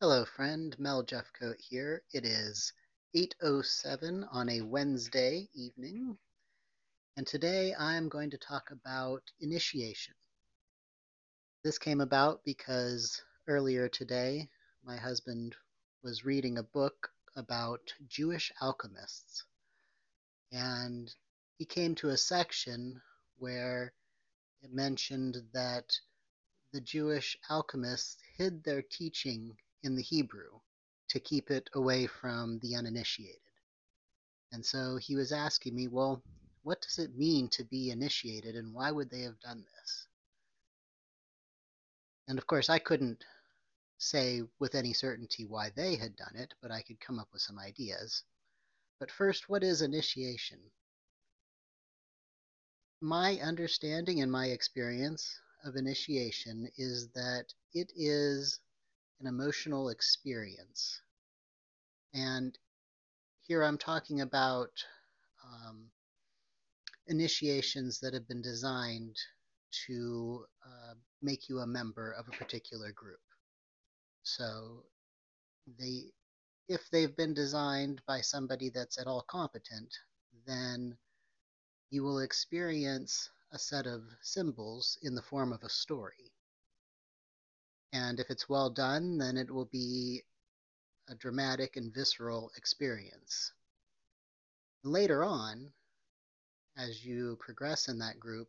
Hello, friend. Mel Jeffcoat here. It is 8.07 on a Wednesday evening, and today I'm going to talk about initiation. This came about because earlier today my husband was reading a book about Jewish alchemists, and he came to a section where it mentioned that the Jewish alchemists hid their teaching in the Hebrew to keep it away from the uninitiated. And so he was asking me, well, what does it mean to be initiated and why would they have done this? And of course, I couldn't say with any certainty why they had done it, but I could come up with some ideas. But first, what is initiation? My understanding and my experience of initiation is that it is an emotional experience. And here I'm talking about um, initiations that have been designed to uh, make you a member of a particular group. So they, if they've been designed by somebody that's at all competent, then you will experience a set of symbols in the form of a story. And if it's well done, then it will be a dramatic and visceral experience. Later on, as you progress in that group,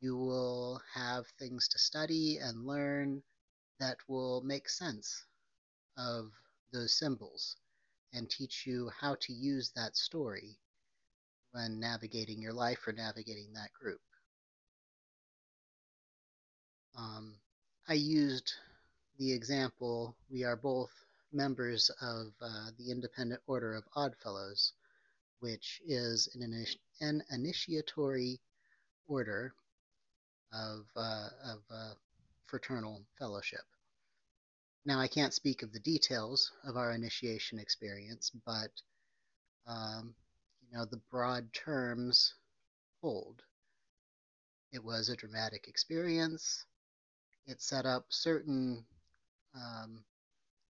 you will have things to study and learn that will make sense of those symbols and teach you how to use that story when navigating your life or navigating that group. Um, I used the example we are both members of uh, the Independent Order of Oddfellows, which is an, an initiatory order of, uh, of uh, fraternal fellowship. Now, I can't speak of the details of our initiation experience, but um, you know the broad terms hold. It was a dramatic experience. It set up certain um,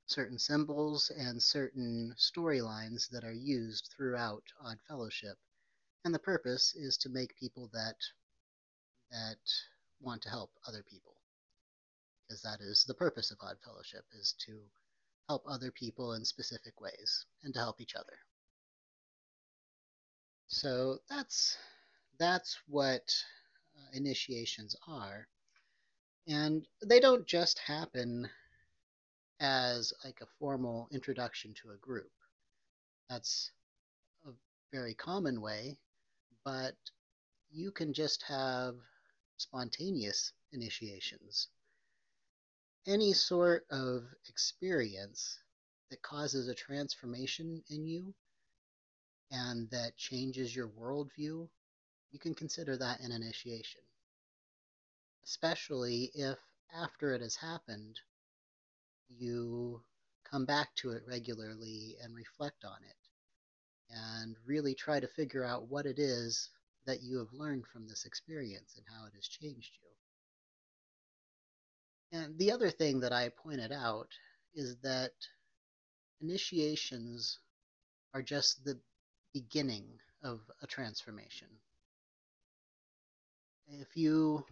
certain symbols and certain storylines that are used throughout Odd Fellowship. And the purpose is to make people that that want to help other people. Because that is the purpose of Odd Fellowship is to help other people in specific ways and to help each other. So that's that's what uh, initiations are. And they don't just happen as like a formal introduction to a group. That's a very common way, but you can just have spontaneous initiations. Any sort of experience that causes a transformation in you and that changes your worldview, you can consider that an initiation. Especially if after it has happened, you come back to it regularly and reflect on it and really try to figure out what it is that you have learned from this experience and how it has changed you. And the other thing that I pointed out is that initiations are just the beginning of a transformation. If you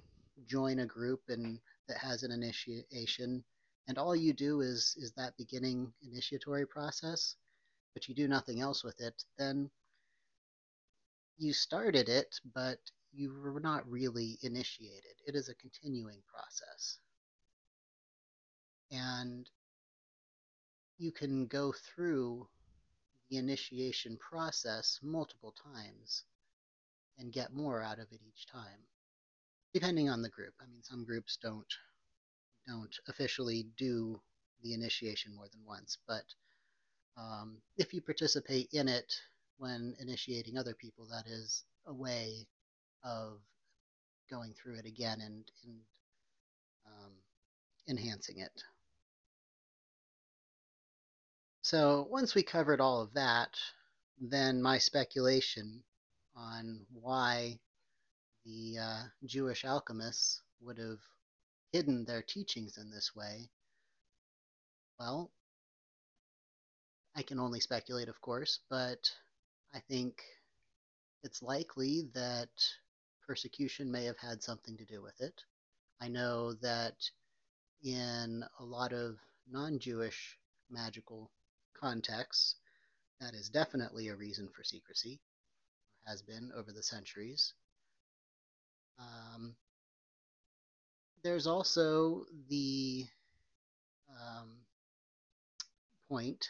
join a group and that has an initiation and all you do is is that beginning initiatory process, but you do nothing else with it, then you started it, but you were not really initiated. It is a continuing process. And you can go through the initiation process multiple times and get more out of it each time, depending on the group. I mean, some groups don't don't officially do the initiation more than once, but um, if you participate in it when initiating other people, that is a way of going through it again and, and um, enhancing it. So once we covered all of that, then my speculation on why the uh, Jewish alchemists would have hidden their teachings in this way Well, I can only speculate, of course, but I think it's likely that persecution may have had something to do with it. I know that in a lot of non Jewish magical contexts, that is definitely a reason for secrecy, has been over the centuries. Um, there's also the um, point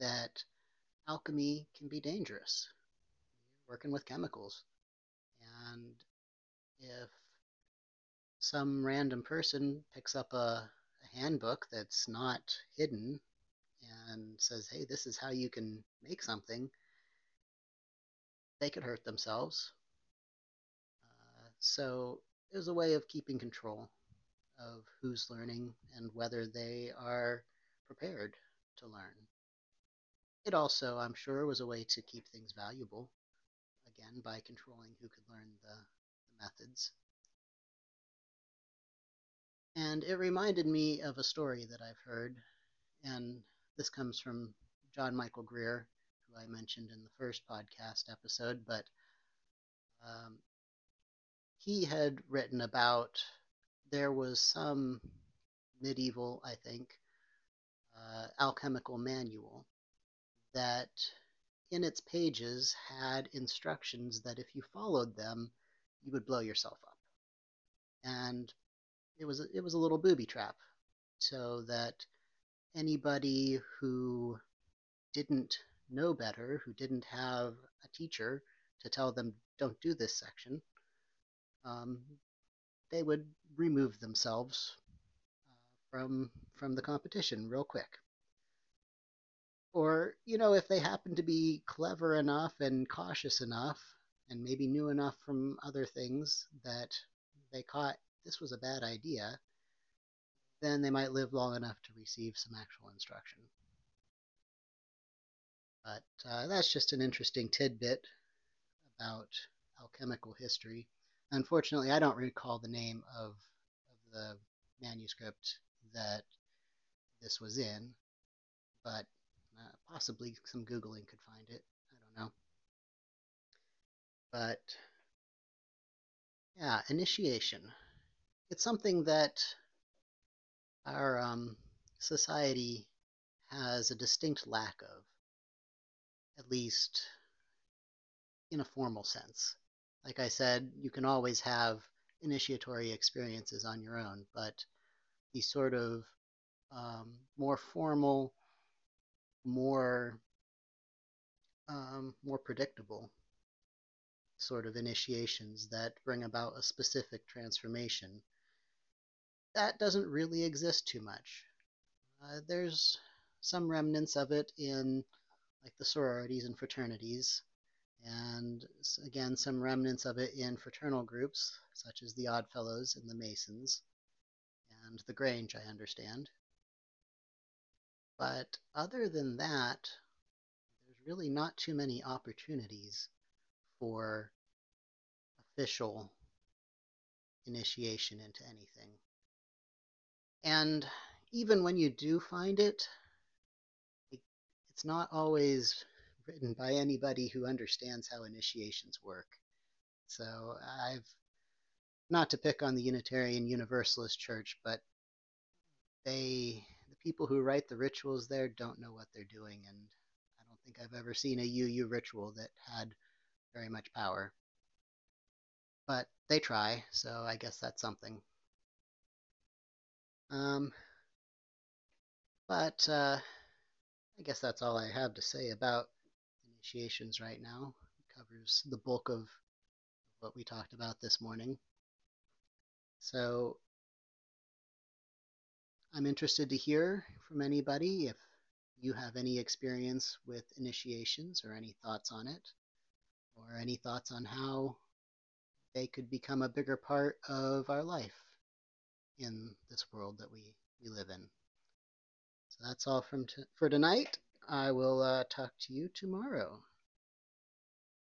that alchemy can be dangerous. You're working with chemicals. And if some random person picks up a, a handbook that's not hidden and says, hey, this is how you can make something, they could hurt themselves. So it was a way of keeping control of who's learning and whether they are prepared to learn. It also, I'm sure, was a way to keep things valuable, again, by controlling who could learn the, the methods. And it reminded me of a story that I've heard, and this comes from John Michael Greer, who I mentioned in the first podcast episode, but um, he had written about there was some medieval, I think, uh, alchemical manual that in its pages had instructions that if you followed them, you would blow yourself up. And it was it was a little booby trap, so that anybody who didn't know better, who didn't have a teacher to tell them don't do this section, um, they would remove themselves uh, from from the competition real quick. Or, you know, if they happen to be clever enough and cautious enough and maybe knew enough from other things that they caught this was a bad idea, then they might live long enough to receive some actual instruction. But uh, that's just an interesting tidbit about alchemical history. Unfortunately, I don't recall the name of, of the manuscript that this was in, but uh, possibly some Googling could find it. I don't know. But yeah, initiation. It's something that our um, society has a distinct lack of, at least in a formal sense. Like I said, you can always have initiatory experiences on your own, but these sort of um, more formal, more um, more predictable sort of initiations that bring about a specific transformation that doesn't really exist too much. Uh, there's some remnants of it in like the sororities and fraternities, and again some remnants of it in fraternal groups such as the Oddfellows and the Masons, and the Grange, I understand. But other than that, there's really not too many opportunities for official initiation into anything. And even when you do find it, it's not always written by anybody who understands how initiations work. So I've not to pick on the Unitarian Universalist Church, but they the people who write the rituals there don't know what they're doing, and I don't think I've ever seen a UU ritual that had very much power. But they try, so I guess that's something. Um, but uh, I guess that's all I have to say about initiations right now. It covers the bulk of what we talked about this morning. So I'm interested to hear from anybody if you have any experience with initiations or any thoughts on it, or any thoughts on how they could become a bigger part of our life in this world that we, we live in. So that's all from t- for tonight. I will uh, talk to you tomorrow.